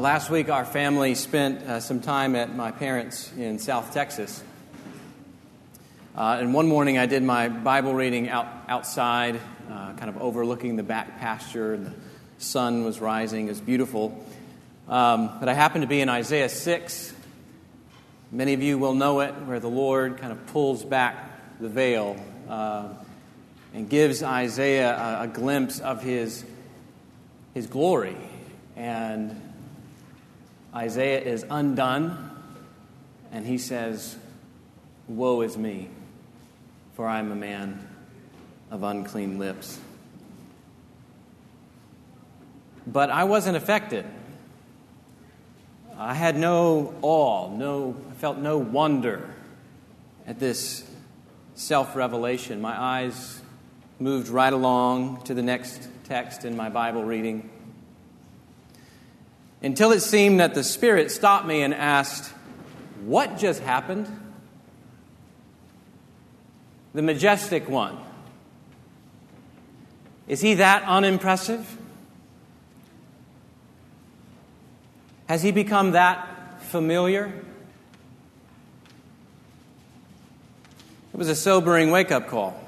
last week, our family spent uh, some time at my parents in South Texas. Uh, and one morning, I did my Bible reading out, outside, uh, kind of overlooking the back pasture, and the sun was rising. It was beautiful. Um, but I happened to be in Isaiah 6. Many of you will know it, where the Lord kind of pulls back the veil uh, and gives Isaiah a, a glimpse of his, his glory. And Isaiah is undone, and he says, Woe is me, for I am a man of unclean lips. But I wasn't affected. I had no awe, no, I felt no wonder at this self revelation. My eyes moved right along to the next text in my Bible reading until it seemed that the Spirit stopped me and asked, What just happened? The majestic one. Is he that unimpressive? Has he become that familiar? It was a sobering wake up call.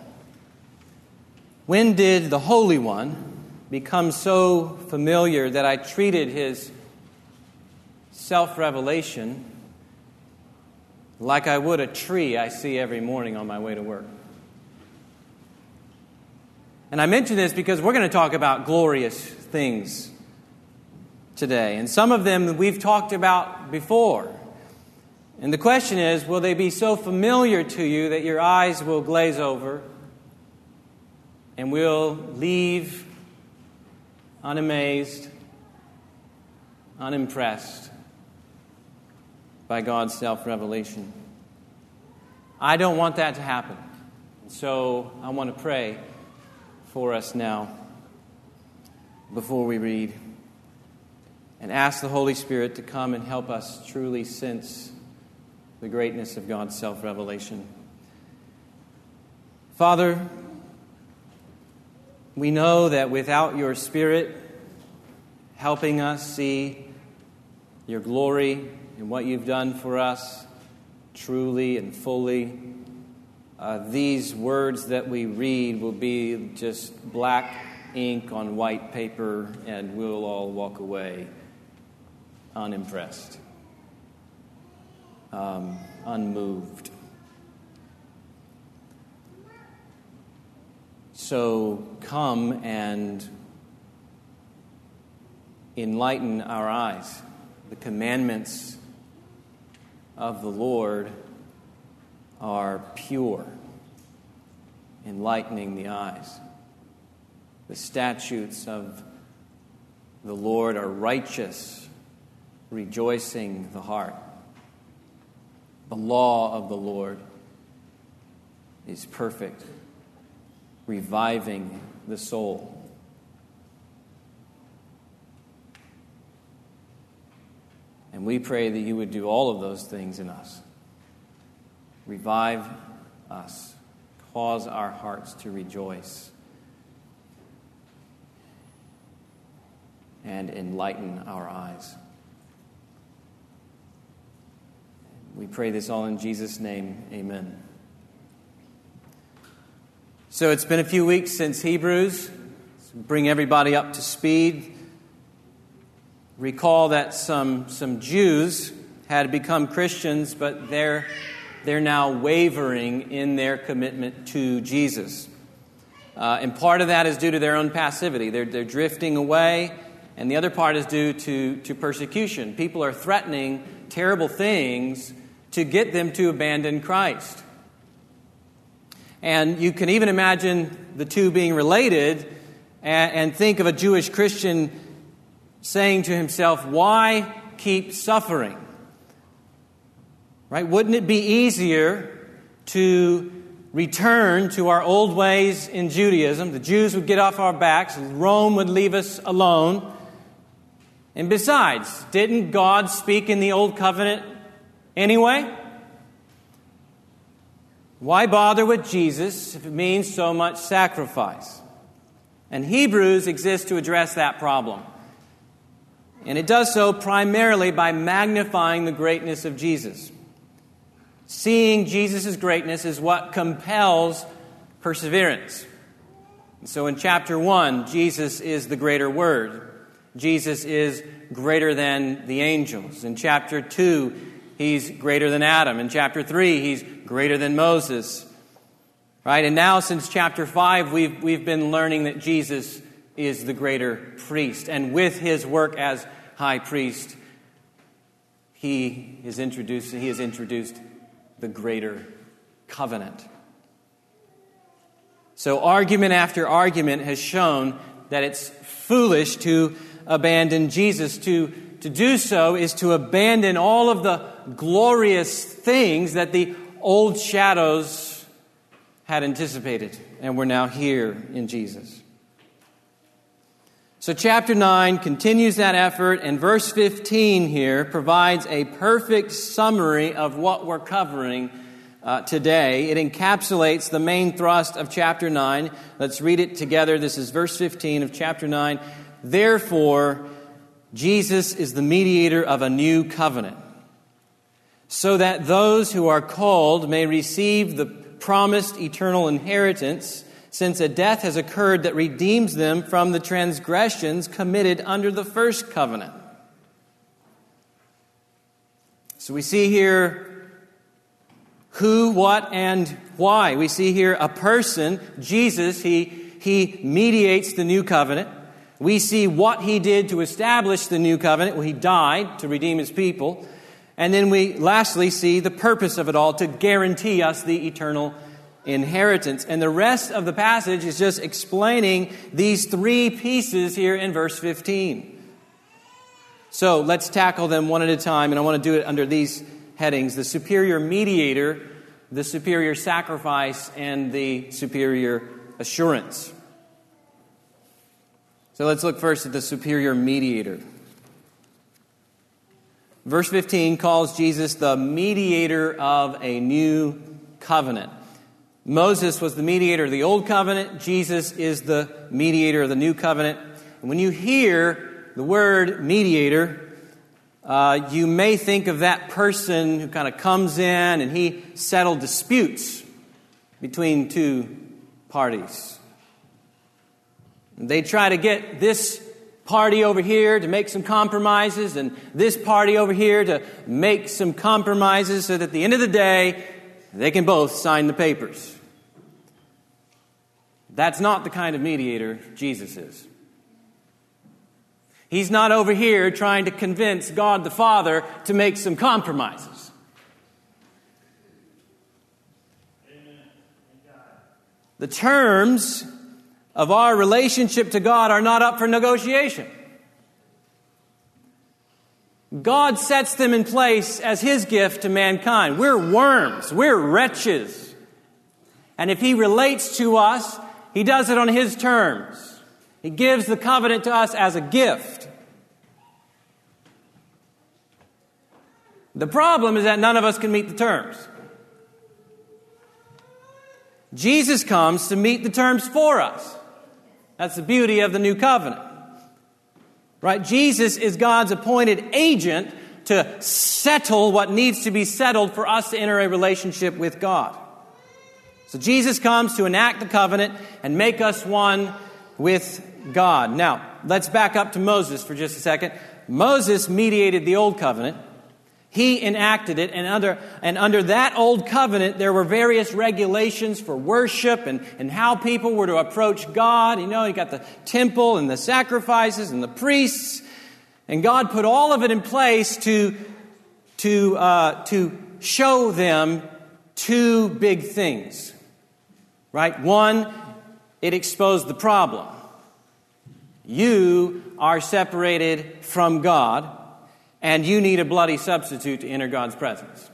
When did the Holy One become so familiar that I treated his self revelation like I would a tree I see every morning on my way to work. And I mention this because we're going to talk about glorious things today. And some of them we've talked about before. And the question is will they be so familiar to you that your eyes will glaze over and will leave unamazed, unimpressed? By God's self revelation. I don't want that to happen. So I want to pray for us now before we read and ask the Holy Spirit to come and help us truly sense the greatness of God's self revelation. Father, we know that without your Spirit helping us see your glory and what you've done for us truly and fully. Uh, these words that we read will be just black ink on white paper, and we'll all walk away unimpressed, um, unmoved. So come and enlighten our eyes. The commandments of the Lord are pure, enlightening the eyes. The statutes of the Lord are righteous, rejoicing the heart. The law of the Lord is perfect, reviving the soul. And we pray that you would do all of those things in us. Revive us, cause our hearts to rejoice, and enlighten our eyes. We pray this all in Jesus' name. Amen. So it's been a few weeks since Hebrews. bring everybody up to speed recall that some, some Jews had become Christians, but they're, they're now wavering in their commitment to Jesus. Uh, and part of that is due to their own passivity. They're, they're drifting away, and the other part is due to, to persecution. People are threatening terrible things to get them to abandon Christ. And you can even imagine the two being related and, and think of a Jewish Christian saying to himself, Why keep suffering? Right? Wouldn't it be easier to return to our old ways in Judaism? The Jews would get off our backs, Rome would leave us alone. And besides, didn't God speak in the Old Covenant anyway? Why bother with Jesus if it means so much sacrifice? And Hebrews exists to address that problem. And it does so primarily by magnifying the greatness of Jesus. Seeing Jesus' greatness is what compels perseverance. so in chapter 1, Jesus is the greater word. Jesus is greater than the angels. In chapter 2, he's greater than Adam. In chapter 3, he's greater than Moses. Right? And now, since chapter 5, we've, we've been learning that Jesus is the greater priest. And with his work as high priest, he is introduced, he has introduced the greater covenant. So, argument after argument has shown that it's foolish to abandon Jesus. To, to do so is to abandon all of the glorious things that the old shadows had anticipated and were now here in Jesus. So, chapter 9 continues that effort, and verse 15 here provides a perfect summary of what we're covering uh, today. It encapsulates the main thrust of chapter 9. Let's read it together. This is verse 15 of chapter 9. Therefore, Jesus is the mediator of a new covenant, so that those who are called may receive the promised eternal inheritance, since a death has occurred that redeems them from the transgressions committed under the first covenant. So we see here who, what, and why. We see here a person, Jesus, he, he mediates the new covenant we see what he did to establish the new covenant. Well, he died to redeem his people. And then we lastly see the purpose of it all to guarantee us the eternal inheritance. And the rest of the passage is just explaining these three pieces here in verse 15. So let's tackle them one at a time, and I want to do it under these headings the superior mediator, the superior sacrifice, and the superior assurance. So let's look first at the superior mediator. Verse 15 calls Jesus the mediator of a new covenant. Moses was the mediator of the old covenant, Jesus is the mediator of the new covenant. And when you hear the word mediator, uh, you may think of that person who kind of comes in and he settled disputes between two parties. They try to get this party over here to make some compromises and this party over here to make some compromises so that at the end of the day, they can both sign the papers. That's not the kind of mediator Jesus is. He's not over here trying to convince God the Father to make some compromises. The terms of our relationship to God are not up for negotiation. God sets them in place as His gift to mankind. We're worms, we're wretches. And if He relates to us, He does it on His terms. He gives the covenant to us as a gift. The problem is that none of us can meet the terms. Jesus comes to meet the terms for us. That's the beauty of the new covenant. Right? Jesus is God's appointed agent to settle what needs to be settled for us to enter a relationship with God. So Jesus comes to enact the covenant and make us one with God. Now, let's back up to Moses for just a second. Moses mediated the old covenant. He enacted it, and under, and under that old covenant, there were various regulations for worship and, and how people were to approach God. You know, you got the temple and the sacrifices and the priests. And God put all of it in place to, to, uh, to show them two big things. Right? One, it exposed the problem. You are separated from God and you need a bloody substitute to enter God's presence.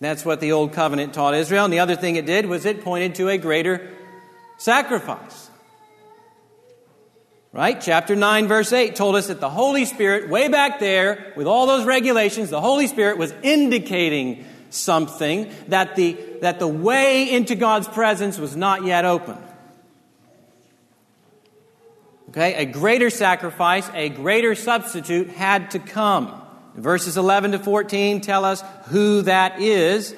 That's what the Old Covenant taught Israel. And the other thing it did was it pointed to a greater sacrifice. Right? Chapter 9, verse 8 told us that the Holy Spirit, way back there, with all those regulations, the Holy Spirit was indicating something that the, that the way into God's presence was not yet open. Okay, a greater sacrifice, a greater substitute had to come. Verses 11 to 14 tell us who that is.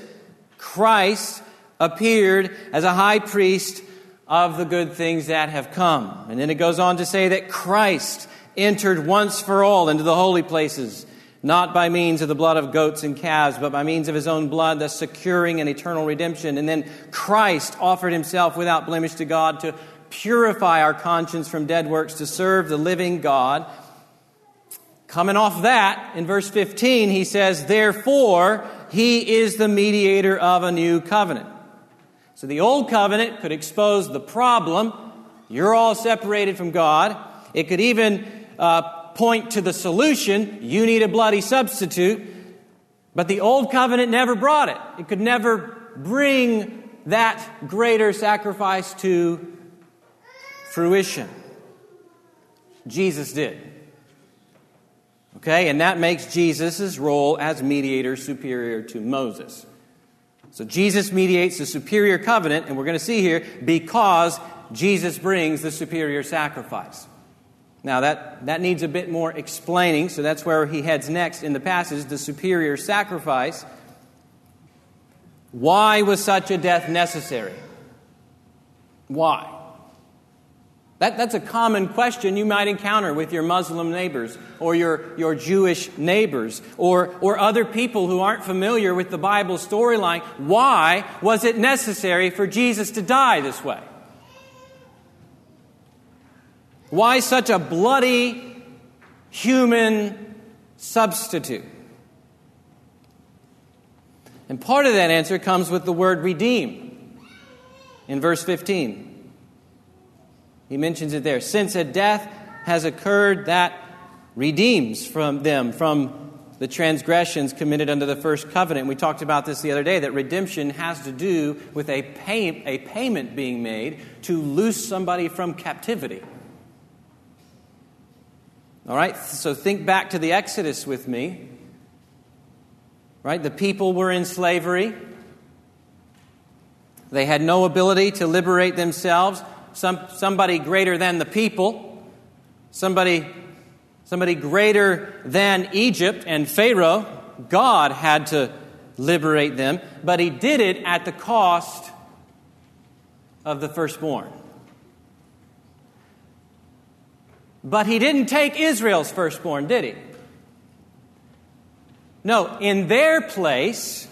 Christ appeared as a high priest of the good things that have come. And then it goes on to say that Christ entered once for all into the holy places, not by means of the blood of goats and calves, but by means of his own blood, thus securing an eternal redemption. And then Christ offered himself without blemish to God to purify our conscience from dead works to serve the living God. Coming off that, in verse 15, he says, Therefore, he is the mediator of a new covenant. So the old covenant could expose the problem. You're all separated from God. It could even uh, point to the solution. You need a bloody substitute. But the old covenant never brought it. It could never bring that greater sacrifice to fruition. Jesus did. Okay, and that makes Jesus' role as mediator superior to Moses. So Jesus mediates the superior covenant, and we're going to see here because Jesus brings the superior sacrifice. Now, that, that needs a bit more explaining, so that's where he heads next in the passage the superior sacrifice. Why was such a death necessary? Why? That, that's a common question you might encounter with your Muslim neighbors or your, your Jewish neighbors or, or other people who aren't familiar with the Bible storyline. Why was it necessary for Jesus to die this way? Why such a bloody human substitute? And part of that answer comes with the word redeem in verse 15. He mentions it there. Since a death has occurred that redeems from them from the transgressions committed under the first covenant. We talked about this the other day that redemption has to do with a, pay, a payment being made to loose somebody from captivity. All right, so think back to the Exodus with me. Right, the people were in slavery. They had no ability to liberate themselves some, somebody greater than the people, somebody, somebody greater than Egypt and Pharaoh. God had to liberate them, but he did it at the cost of the firstborn. But he didn't take Israel's firstborn, did he? No, in their place,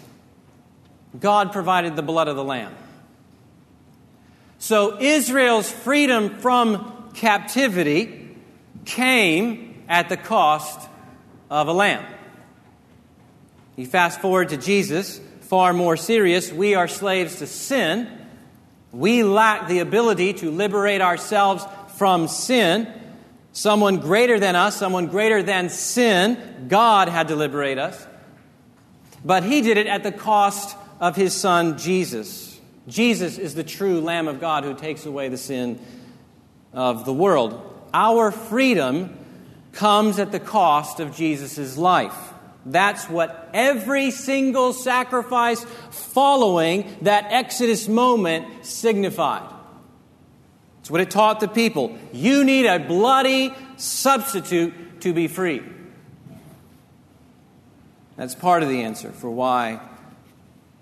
God provided the blood of the Lamb. So Israel's freedom from captivity came at the cost of a lamb. You fast forward to Jesus, far more serious. We are slaves to sin. We lack the ability to liberate ourselves from sin. Someone greater than us, someone greater than sin, God had to liberate us. But He did it at the cost of His Son, Jesus. Jesus is the true Lamb of God who takes away the sin of the world. Our freedom comes at the cost of Jesus' life. That's what every single sacrifice following that Exodus moment signified. It's what it taught the people. You need a bloody substitute to be free. That's part of the answer for why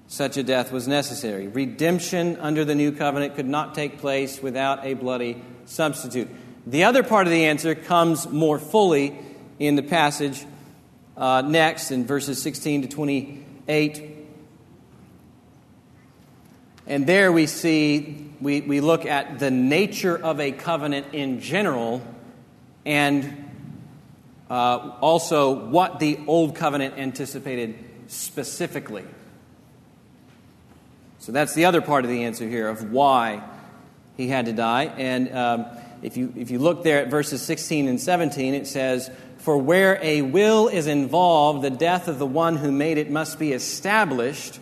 such a death was necessary. Redemption under the new covenant could not take place without a bloody substitute. The other part of the answer comes more fully in the passage uh, next in verses 16 to 28. And there we see, we, we look at the nature of a covenant in general and uh, also what the old covenant anticipated specifically. So that's the other part of the answer here of why he had to die. And um, if, you, if you look there at verses 16 and 17, it says, For where a will is involved, the death of the one who made it must be established.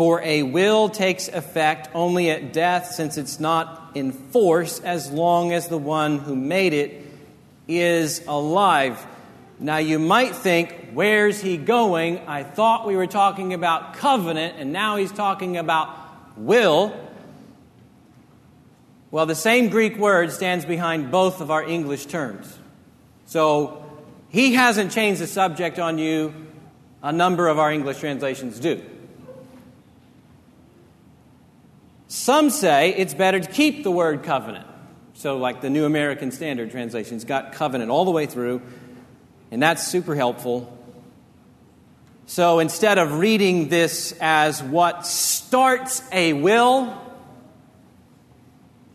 For a will takes effect only at death, since it's not in force as long as the one who made it is alive. Now, you might think, where's he going? I thought we were talking about covenant, and now he's talking about will. Well, the same Greek word stands behind both of our English terms. So he hasn't changed the subject on you, a number of our English translations do. Some say it's better to keep the word covenant. So, like the New American Standard translation's got covenant all the way through, and that's super helpful. So, instead of reading this as what starts a will,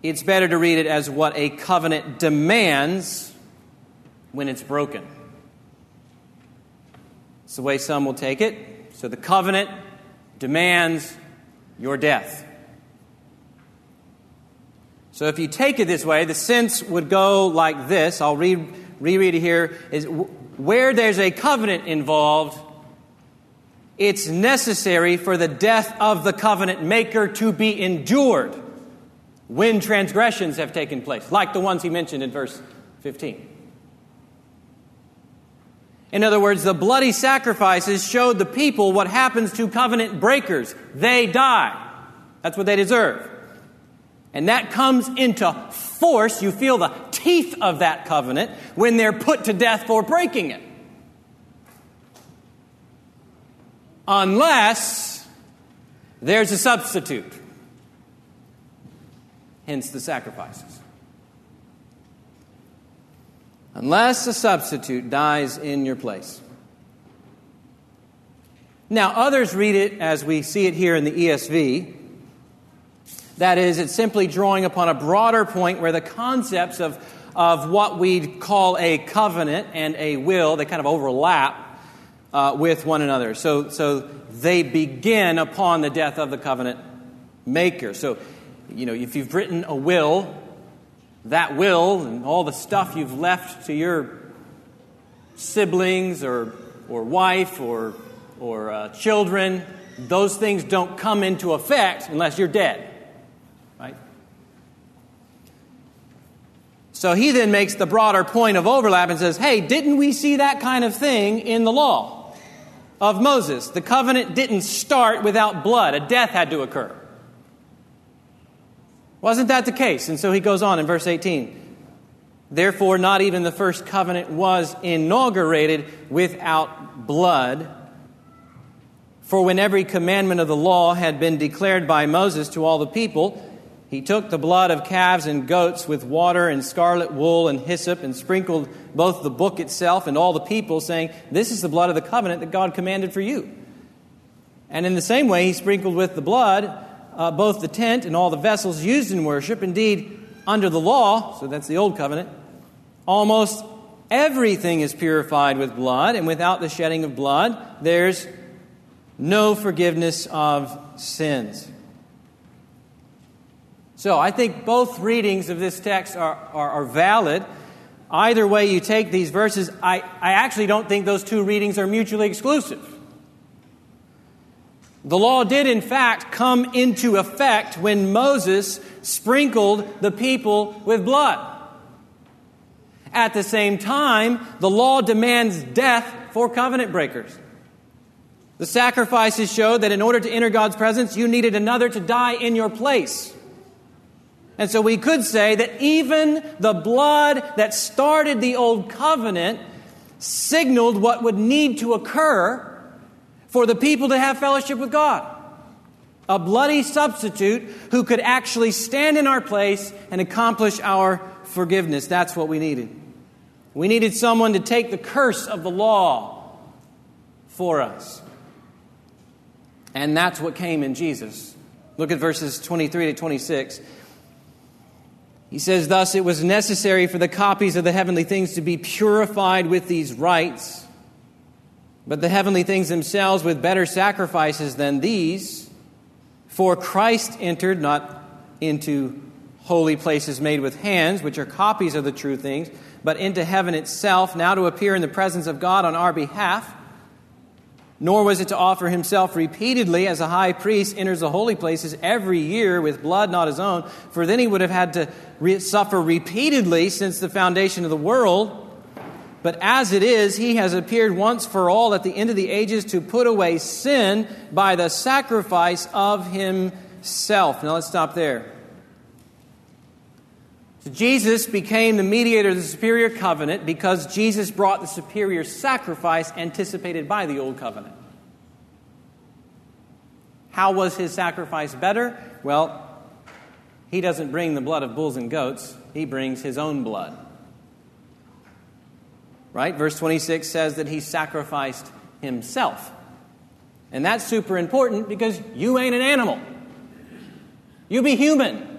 it's better to read it as what a covenant demands when it's broken. It's the way some will take it. So, the covenant demands your death. So if you take it this way, the sense would go like this. I'll read, reread it here. Is where there's a covenant involved, it's necessary for the death of the covenant maker to be endured when transgressions have taken place, like the ones he mentioned in verse 15. In other words, the bloody sacrifices showed the people what happens to covenant breakers. They die. That's what they deserve. And that comes into force. You feel the teeth of that covenant when they're put to death for breaking it. Unless there's a substitute. Hence the sacrifices. Unless a substitute dies in your place. Now, others read it as we see it here in the ESV that is, it's simply drawing upon a broader point where the concepts of, of what we'd call a covenant and a will, they kind of overlap uh, with one another. So, so they begin upon the death of the covenant maker. So, you know, if you've written a will, that will and all the stuff you've left to your siblings or, or wife or, or uh, children, those things don't come into effect unless you're dead. So he then makes the broader point of overlap and says, hey, didn't we see that kind of thing in the law of Moses? The covenant didn't start without blood, a death had to occur. Wasn't that the case? And so he goes on in verse 18. Therefore, not even the first covenant was inaugurated without blood. For when every commandment of the law had been declared by Moses to all the people, he took the blood of calves and goats with water and scarlet wool and hyssop and sprinkled both the book itself and all the people, saying, This is the blood of the covenant that God commanded for you. And in the same way, he sprinkled with the blood uh, both the tent and all the vessels used in worship. Indeed, under the law, so that's the old covenant, almost everything is purified with blood, and without the shedding of blood, there's no forgiveness of sins. So I think both readings of this text are, are, are, valid. Either way you take these verses, I, I actually don't think those two readings are mutually exclusive. The law did, in fact, come into effect when Moses sprinkled the people with blood. At the same time, the law demands death for covenant breakers. The sacrifices showed that in order to enter God's presence, you needed another to die in your place. And so we could say that even the blood that started the old covenant signaled what would need to occur for the people to have fellowship with God. A bloody substitute who could actually stand in our place and accomplish our forgiveness. That's what we needed. We needed someone to take the curse of the law for us. And that's what came in Jesus. Look at verses 23 to 26. He says, Thus it was necessary for the copies of the heavenly things to be purified with these rites, but the heavenly things themselves with better sacrifices than these. For Christ entered not into holy places made with hands, which are copies of the true things, but into heaven itself, now to appear in the presence of God on our behalf nor was it to offer himself repeatedly as a high priest enters the holy places every year with blood not his own, for then he would have had to re- suffer repeatedly since the foundation of the world. But as it is, he has appeared once for all at the end of the ages to put away sin by the sacrifice of himself. Now let's stop there. So Jesus became the mediator of the superior covenant because Jesus brought the superior sacrifice anticipated by the old covenant. How was his sacrifice better? Well, he doesn't bring the blood of bulls and goats, he brings his own blood. Right? Verse 26 says that he sacrificed himself. And that's super important because you ain't an animal. You be human.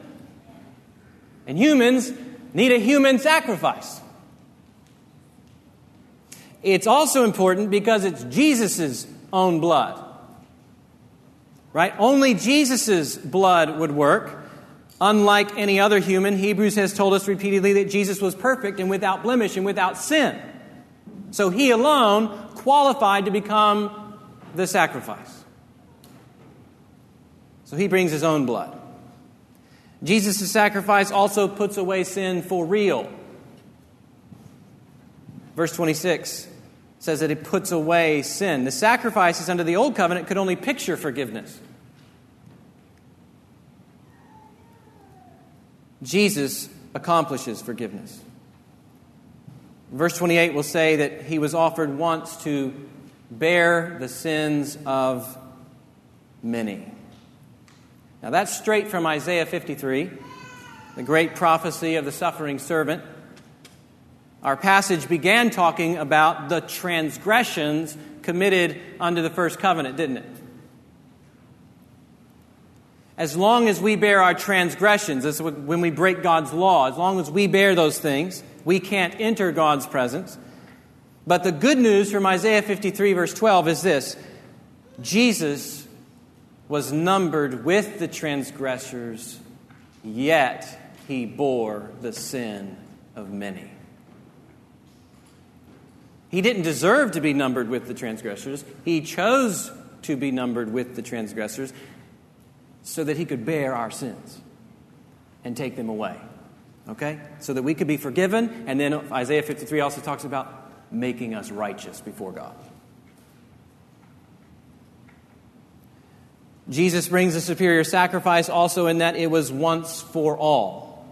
And humans need a human sacrifice. It's also important because it's Jesus' own blood. Right? Only Jesus' blood would work. Unlike any other human, Hebrews has told us repeatedly that Jesus was perfect and without blemish and without sin. So he alone qualified to become the sacrifice. So he brings his own blood. Jesus' sacrifice also puts away sin for real. Verse 26 says that it puts away sin. The sacrifices under the old covenant could only picture forgiveness. Jesus accomplishes forgiveness. Verse 28 will say that he was offered once to bear the sins of many. Now, that's straight from Isaiah 53, the great prophecy of the suffering servant. Our passage began talking about the transgressions committed under the first covenant, didn't it? As long as we bear our transgressions, is when we break God's law, as long as we bear those things, we can't enter God's presence. But the good news from Isaiah 53, verse 12, is this Jesus was numbered with the transgressors, yet he bore the sin of many. He didn't deserve to be numbered with the transgressors. He chose to be numbered with the transgressors so that he could bear our sins and take them away. Okay? So that we could be forgiven. And then Isaiah 53 also talks about making us righteous before God. Jesus brings a superior sacrifice also in that it was once for all.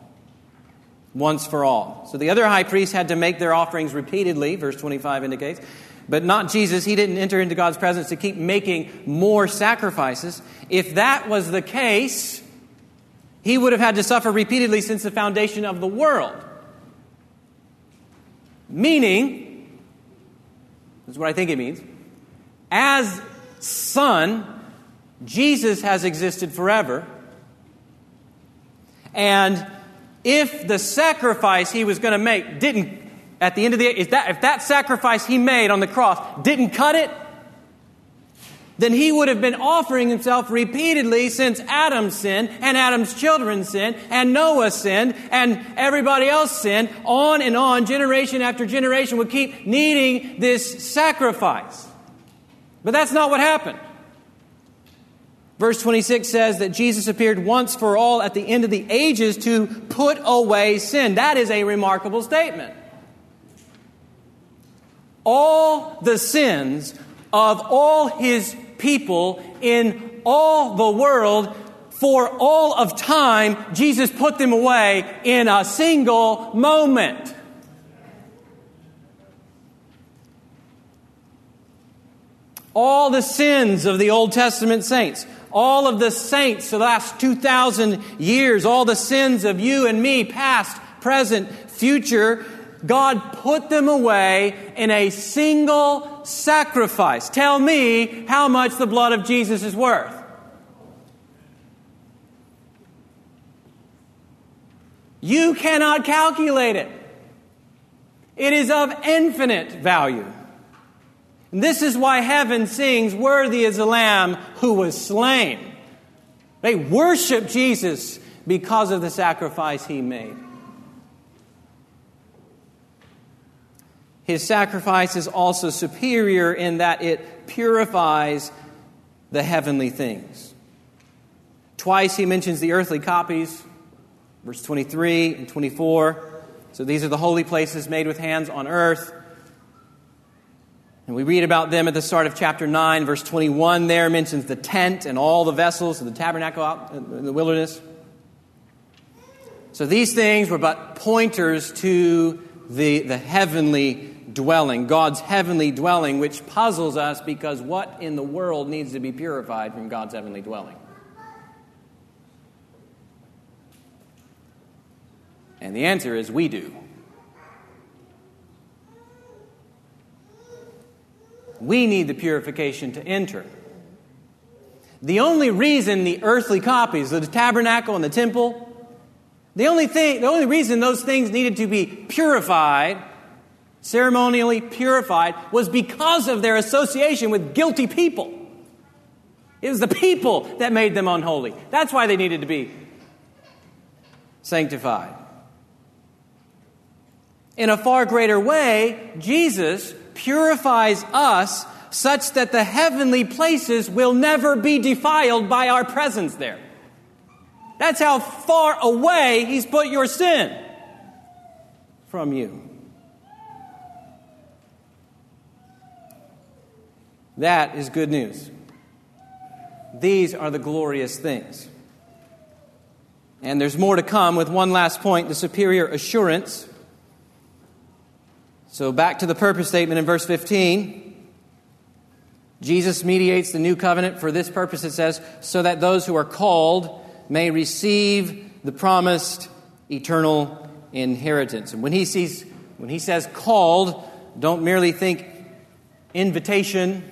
Once for all. So the other high priests had to make their offerings repeatedly, verse 25 indicates. But not Jesus. He didn't enter into God's presence to keep making more sacrifices. If that was the case, he would have had to suffer repeatedly since the foundation of the world. Meaning, this is what I think it means, as Son, Jesus has existed forever. And if the sacrifice he was going to make didn't, at the end of the if that, if that sacrifice he made on the cross didn't cut it, then he would have been offering himself repeatedly since Adam sinned and Adam's children sinned and Noah sinned and everybody else sinned. On and on, generation after generation would keep needing this sacrifice. But that's not what happened. Verse 26 says that Jesus appeared once for all at the end of the ages to put away sin. That is a remarkable statement. All the sins of all his people in all the world for all of time, Jesus put them away in a single moment. All the sins of the Old Testament saints all of the saints the last 2,000 years, all the sins of you and me, past, present, future, God put them away in a single sacrifice. Tell me how much the blood of Jesus is worth. You cannot calculate it. It is of infinite value. This is why heaven sings, Worthy is the Lamb who was slain. They worship Jesus because of the sacrifice he made. His sacrifice is also superior in that it purifies the heavenly things. Twice he mentions the earthly copies, verse 23 and 24. So these are the holy places made with hands on earth. And we read about them at the start of chapter 9, verse 21 there mentions the tent and all the vessels of the tabernacle out in the wilderness. So these things were but pointers to the, the heavenly dwelling, God's heavenly dwelling, which puzzles us because what in the world needs to be purified from God's heavenly dwelling? And the answer is we do. We need the purification to enter. The only reason the earthly copies, the tabernacle and the temple, the only thing, the only reason those things needed to be purified, ceremonially purified, was because of their association with guilty people. It was the people that made them unholy. That's why they needed to be sanctified. In a far greater way, Jesus purifies us such that the heavenly places will never be defiled by our presence there. That's how far away He's put your sin from you. That is good news. These are the glorious things. And there's more to come with one last point the superior assurance. So, back to the purpose statement in verse 15. Jesus mediates the new covenant for this purpose, it says, so that those who are called may receive the promised eternal inheritance. And when he sees when he says called, don't merely think invitation.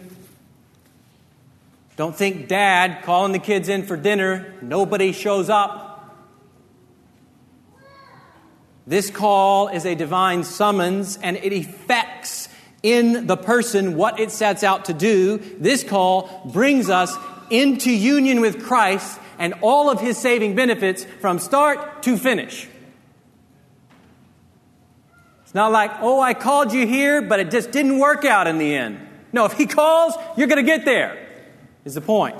Don't think dad calling the kids in for dinner, nobody shows up. This call is a divine summons and it effects in the person what it sets out to do. This call brings us into union with Christ and all of his saving benefits from start to finish. It's not like, oh, I called you here, but it just didn't work out in the end. No, if he calls, you're going to get there, is the point.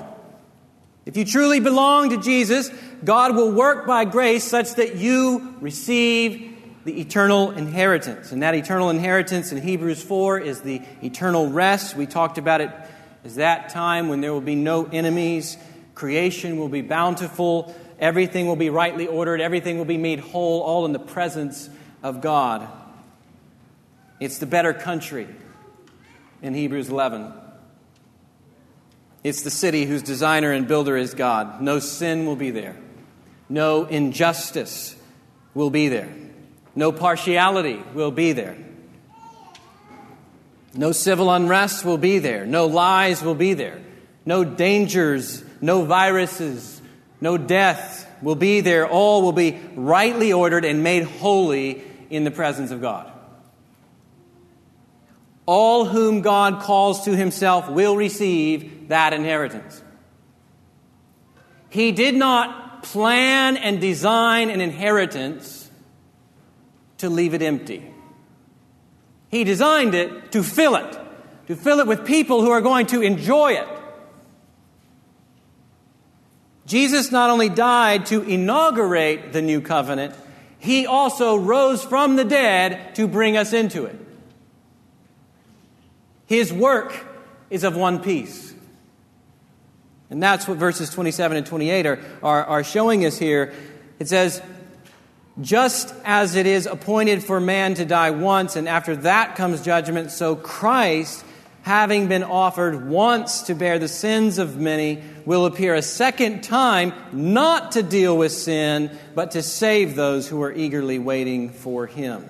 If you truly belong to Jesus, God will work by grace such that you receive the eternal inheritance. And that eternal inheritance in Hebrews 4 is the eternal rest. We talked about it as that time when there will be no enemies Creation will be bountiful. Everything will be rightly ordered. Everything will be made whole, all in the presence of God. It's the better country in Hebrews 11. It's the city whose designer and builder is God. No sin will be there. No injustice will be there. No partiality will be there. No civil unrest will be there. No lies will be there. No dangers no viruses, no death will be there. All will be rightly ordered and made holy in the presence of God. All whom God calls to himself will receive that inheritance. He did not plan and design an inheritance to leave it empty. He designed it to fill it, to fill it with people who are going to enjoy it. Jesus not only died to inaugurate the new covenant, he also rose from the dead to bring us into it. His work is of one piece. And that's what verses 27 and 28 are, are, are showing us here. It says, Just as it is appointed for man to die once, and after that comes judgment, so Christ having been offered once to bear the sins of many, will appear a second time, not to deal with sin, but to save those who are eagerly waiting for him.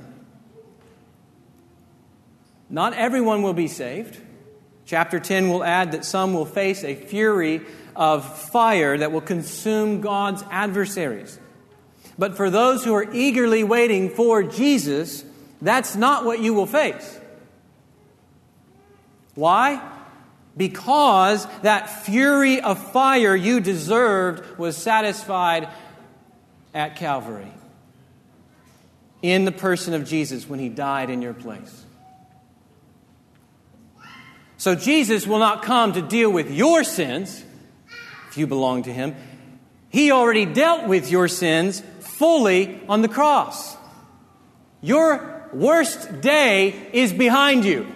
Not everyone will be saved. Chapter 10 will add that some will face a fury of fire that will consume God's adversaries. But for those who are eagerly waiting for Jesus, that's not what you will face. Why? Because that fury of fire you deserved was satisfied at Calvary in the person of Jesus when he died in your place. So Jesus will not come to deal with your sins if you belong to him. He already dealt with your sins fully on the cross. Your worst day is behind you.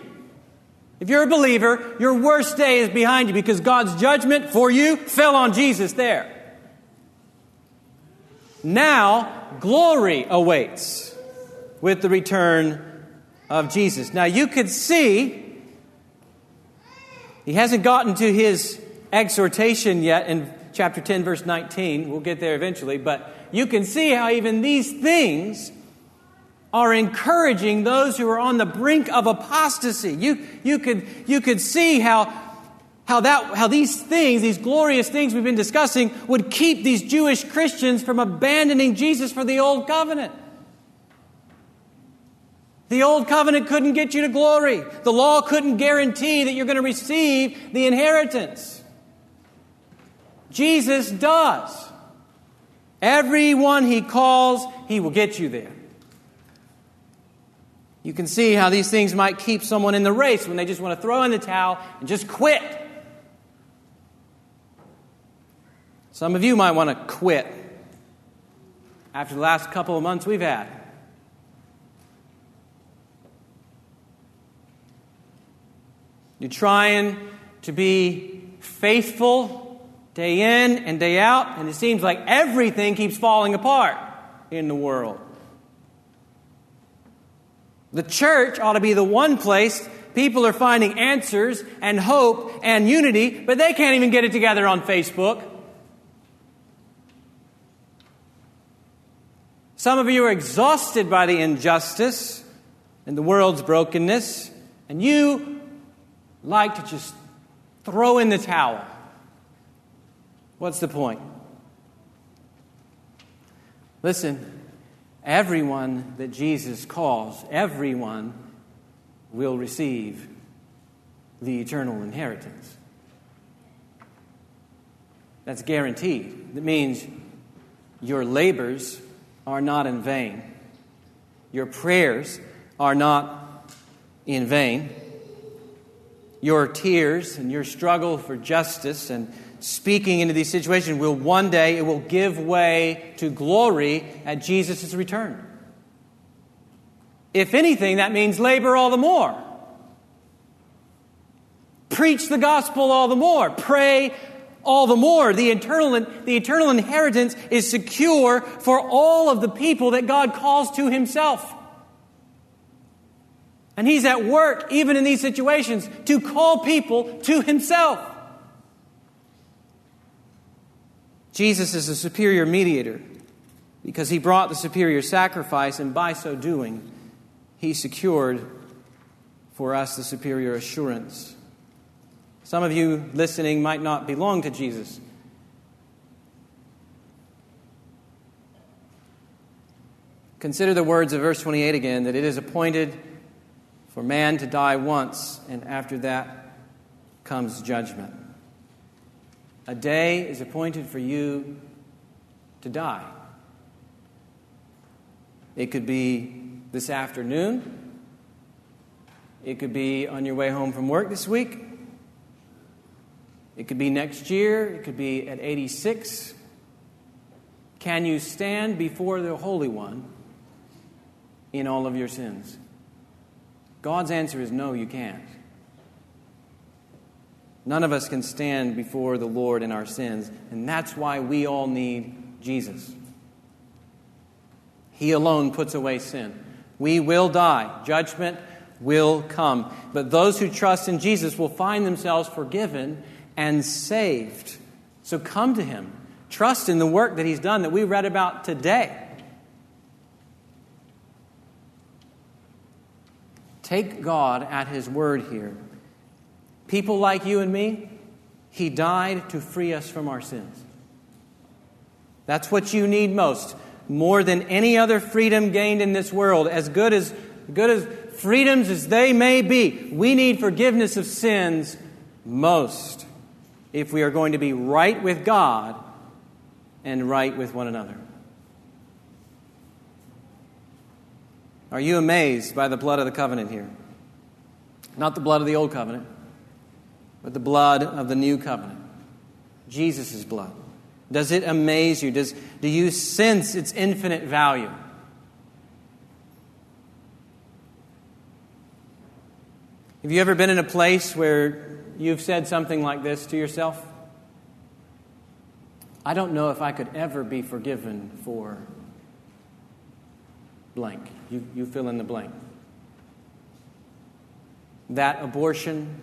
If you're a believer, your worst day is behind you because God's judgment for you fell on Jesus there. Now, glory awaits with the return of Jesus. Now, you could see he hasn't gotten to his exhortation yet in chapter 10, verse 19. We'll get there eventually, but you can see how even these things are encouraging those who are on the brink of apostasy. You, you, could, you could see how, how, that, how these things, these glorious things we've been discussing, would keep these Jewish Christians from abandoning Jesus for the old covenant. The old covenant couldn't get you to glory. The law couldn't guarantee that you're going to receive the inheritance. Jesus does. Everyone he calls, he will get you there. You can see how these things might keep someone in the race when they just want to throw in the towel and just quit. Some of you might want to quit after the last couple of months we've had. You're trying to be faithful day in and day out, and it seems like everything keeps falling apart in the world. The church ought to be the one place people are finding answers and hope and unity, but they can't even get it together on Facebook. Some of you are exhausted by the injustice and the world's brokenness, and you like to just throw in the towel. What's the point? Listen, everyone that Jesus calls, everyone will receive the eternal inheritance. That's guaranteed. That means your labors are not in vain, your prayers are not in vain, your tears and your struggle for justice and speaking into these situations will one day it will give way to glory at Jesus' return. If anything, that means labor all the more. Preach the gospel all the more. Pray all the more. The eternal, the eternal inheritance is secure for all of the people that God calls to Himself. And He's at work, even in these situations, to call people to Himself. Jesus is a superior mediator because he brought the superior sacrifice, and by so doing, he secured for us the superior assurance. Some of you listening might not belong to Jesus. Consider the words of verse 28 again that it is appointed for man to die once, and after that comes judgment. A day is appointed for you to die. It could be this afternoon. It could be on your way home from work this week. It could be next year. It could be at 86. Can you stand before the Holy One in all of your sins? God's answer is no, you can't. None of us can stand before the Lord in our sins, and that's why we all need Jesus. He alone puts away sin. We will die, judgment will come. But those who trust in Jesus will find themselves forgiven and saved. So come to Him. Trust in the work that He's done that we read about today. Take God at His word here. People like you and me, He died to free us from our sins. That's what you need most. More than any other freedom gained in this world, as good as, good as freedoms as they may be, we need forgiveness of sins most if we are going to be right with God and right with one another. Are you amazed by the blood of the covenant here? Not the blood of the old covenant, but the blood of the new covenant, Jesus' blood? Does it amaze you? Does, do you sense its infinite value? Have you ever been in a place where you've said something like this to yourself? I don't know if I could ever be forgiven for blank. You, you fill in the blank. That abortion,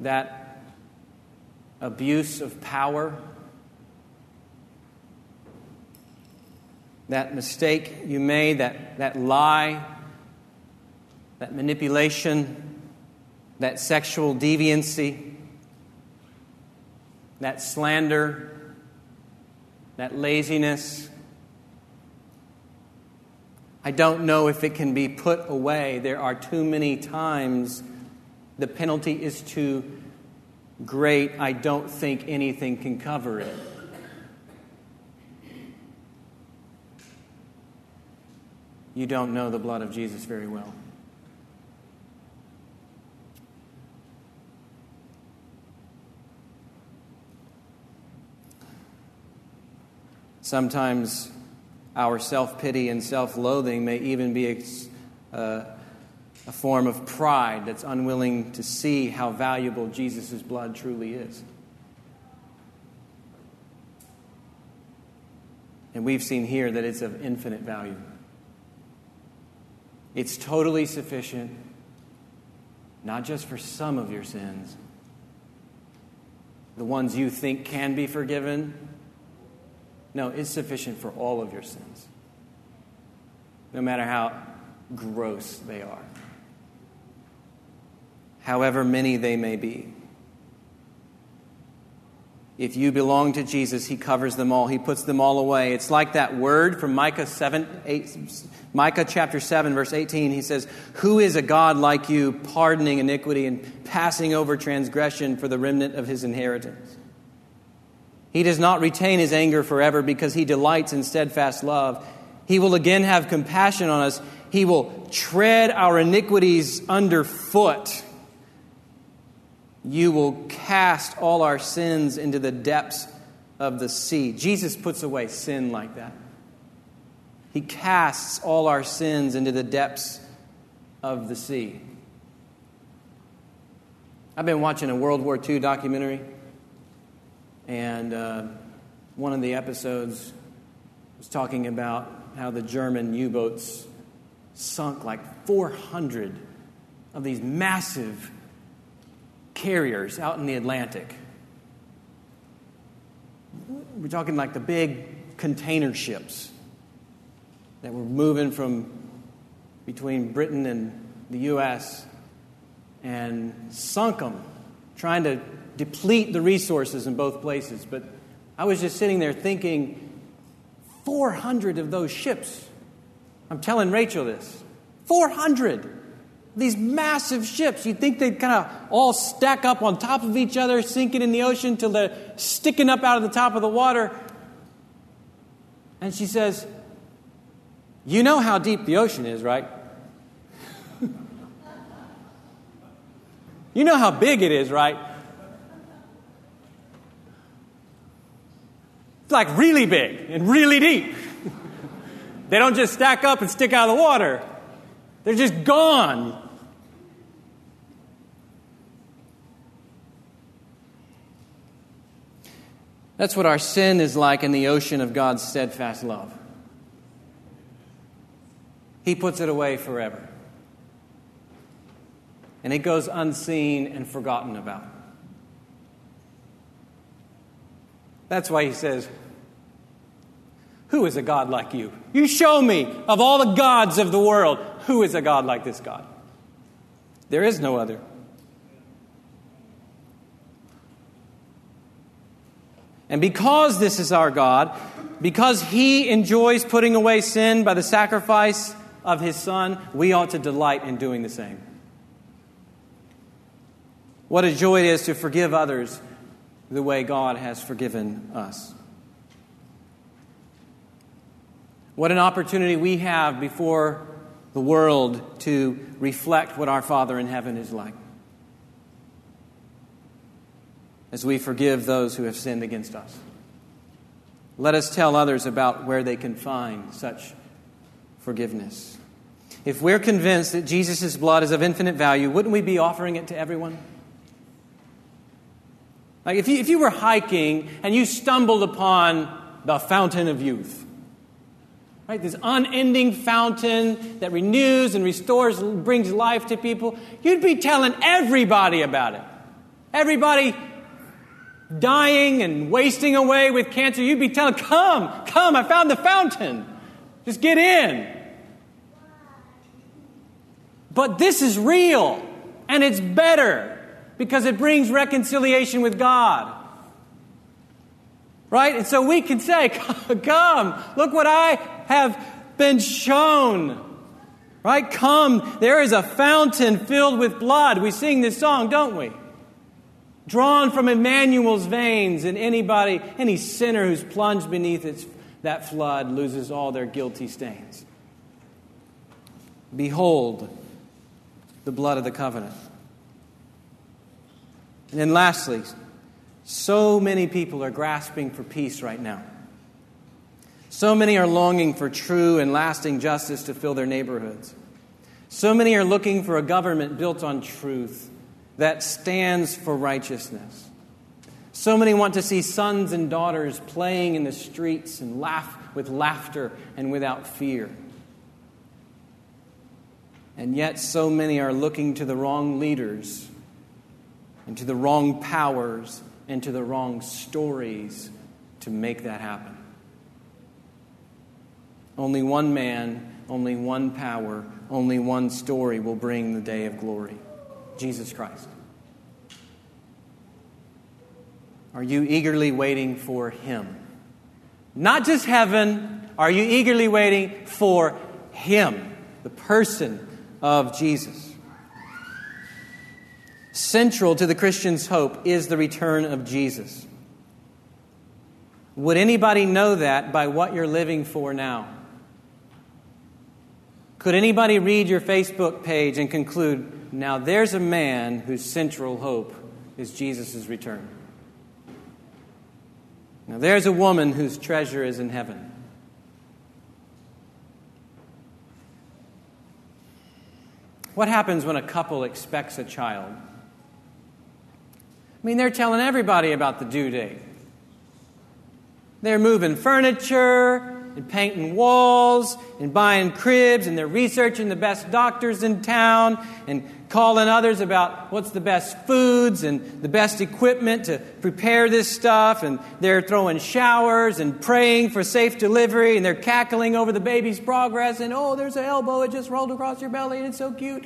that abuse of power, that mistake you made, that, that lie, that manipulation, that sexual deviancy, that slander, that laziness. I don't know if it can be put away. There are too many times the penalty is too great. I don't think anything can cover it. You don't know the blood of Jesus very well. Sometimes our self pity and self loathing may even be a, uh, a form of pride that's unwilling to see how valuable Jesus' blood truly is. And we've seen here that it's of infinite value. It's totally sufficient, not just for some of your sins, the ones you think can be forgiven, no, it's sufficient for all of your sins, no matter how gross they are, however many they may be. If you belong to Jesus, He covers them all. He puts them all away. It's like that word from Micah 7, 8, Micah chapter 7, verse 18. He says, Who is a God like you, pardoning iniquity and passing over transgression for the remnant of His inheritance? He does not retain his anger forever because he delights in steadfast love. He will again have compassion on us. He will tread our iniquities underfoot. You will cast all our sins into the depths of the sea. Jesus puts away sin like that. He casts all our sins into the depths of the sea. I've been watching a World War II documentary and uh, one of the episodes was talking about how the German U boats sunk like 400 of these massive carriers out in the Atlantic. We're talking like the big container ships that were moving from between Britain and the U.S. and sunk them, trying to deplete the resources in both places. But I was just sitting there thinking 400 of those ships. I'm telling Rachel this 400. These massive ships. You'd think they'd kind of all stack up on top of each other, sinking in the ocean till they're sticking up out of the top of the water. And she says, You know how deep the ocean is, right? you know how big it is, right? Like really big and really deep. they don't just stack up and stick out of the water, they're just gone. That's what our sin is like in the ocean of God's steadfast love. He puts it away forever. And it goes unseen and forgotten about. That's why he says, Who is a God like you? You show me, of all the gods of the world, who is a God like this God? There is no other. And because this is our God, because He enjoys putting away sin by the sacrifice of His Son, we ought to delight in doing the same. What a joy it is to forgive others the way God has forgiven us. What an opportunity we have before the world to reflect what our Father in heaven is like. As we forgive those who have sinned against us. Let us tell others about where they can find such forgiveness. If we're convinced that Jesus' blood is of infinite value, wouldn't we be offering it to everyone? Like if you, if you were hiking and you stumbled upon the fountain of youth, right? This unending fountain that renews and restores, brings life to people, you'd be telling everybody about it. Everybody dying and wasting away with cancer, you'd be telling, Come, come, I found the fountain. Just get in. But this is real, and it's better because it brings reconciliation with God. Right? And so we can say, Come, look what I have been shown. Right? Come, there is a fountain filled with blood. We sing this song, don't we? Drawn from Emmanuel's veins, and anybody, any sinner who's plunged beneath its, that flood loses all their guilty stains. Behold the blood of the covenant. And then lastly, so many people are grasping for peace right now. So many are longing for true and lasting justice to fill their neighborhoods. So many are looking for a government built on truth that stands for righteousness. So many want to see sons and daughters playing in the streets and laugh with laughter and without fear. And yet, so many are looking to the wrong leaders and to the wrong powers and to the wrong stories to make that happen. Only one man, only one power, only one story will bring the day of glory Jesus Christ. Are you eagerly waiting for Him? Not just heaven, are you eagerly waiting for Him, the person of Jesus? Central to the Christian's hope is the return of Jesus. Would anybody know that by what you're living for now? Could anybody read your Facebook page and conclude, now there's a man whose central hope is Jesus' return? Now there's a woman whose treasure is in heaven. What happens when a couple expects a child? I mean, they're telling everybody about the due date. They're moving furniture and painting walls and buying cribs, and they're researching the best doctors in town and calling others about what's the best foods and the best equipment to prepare this stuff. And they're throwing showers and praying for safe delivery, and they're cackling over the baby's progress. And oh, there's an elbow, it just rolled across your belly, and it's so cute.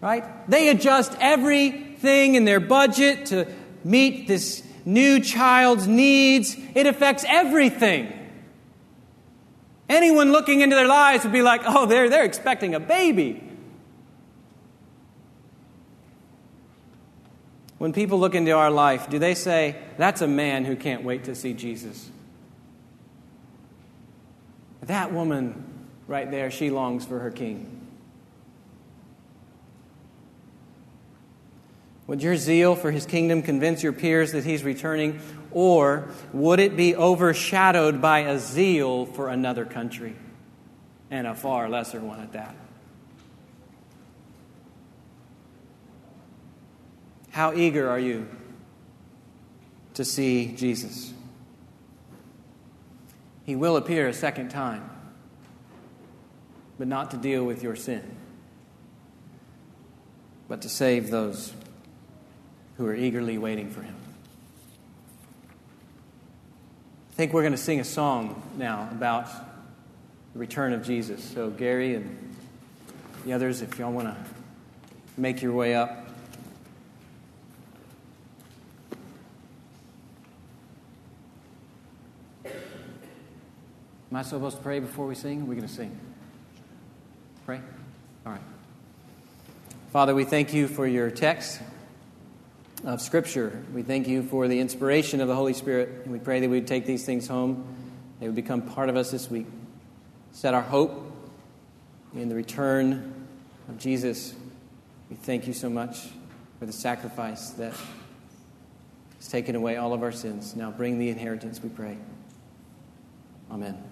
Right? They adjust every thing in their budget to meet this new child's needs. It affects everything. Anyone looking into their lives would be like, oh, they're, they're expecting a baby. When people look into our life, do they say, that's a man who can't wait to see Jesus? That woman right there, she longs for her king. Would your zeal for his kingdom convince your peers that he's returning? Or would it be overshadowed by a zeal for another country? And a far lesser one at that. How eager are you to see Jesus? He will appear a second time, but not to deal with your sin, but to save those who are eagerly waiting for him. I think we're going to sing a song now about the return of Jesus. So, Gary and the others, if y'all want to make your way up. Am I supposed to pray before we sing? Are we going to sing? Pray? All right. Father, we thank you for your text of Scripture. We thank you for the inspiration of the Holy Spirit, and we pray that we'd take these things home. They would become part of us this week. Set our hope in the return of Jesus. We thank you so much for the sacrifice that has taken away all of our sins. Now bring the inheritance, we pray. Amen.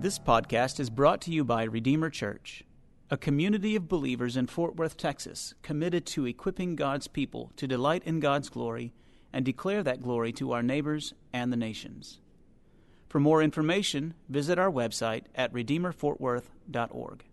This podcast is brought to you by Redeemer Church, a community of believers in Fort Worth, Texas, committed to equipping God's people to delight in God's glory and declare that glory to our neighbors and the nations. For more information, visit our website at redeemerfortworth.org.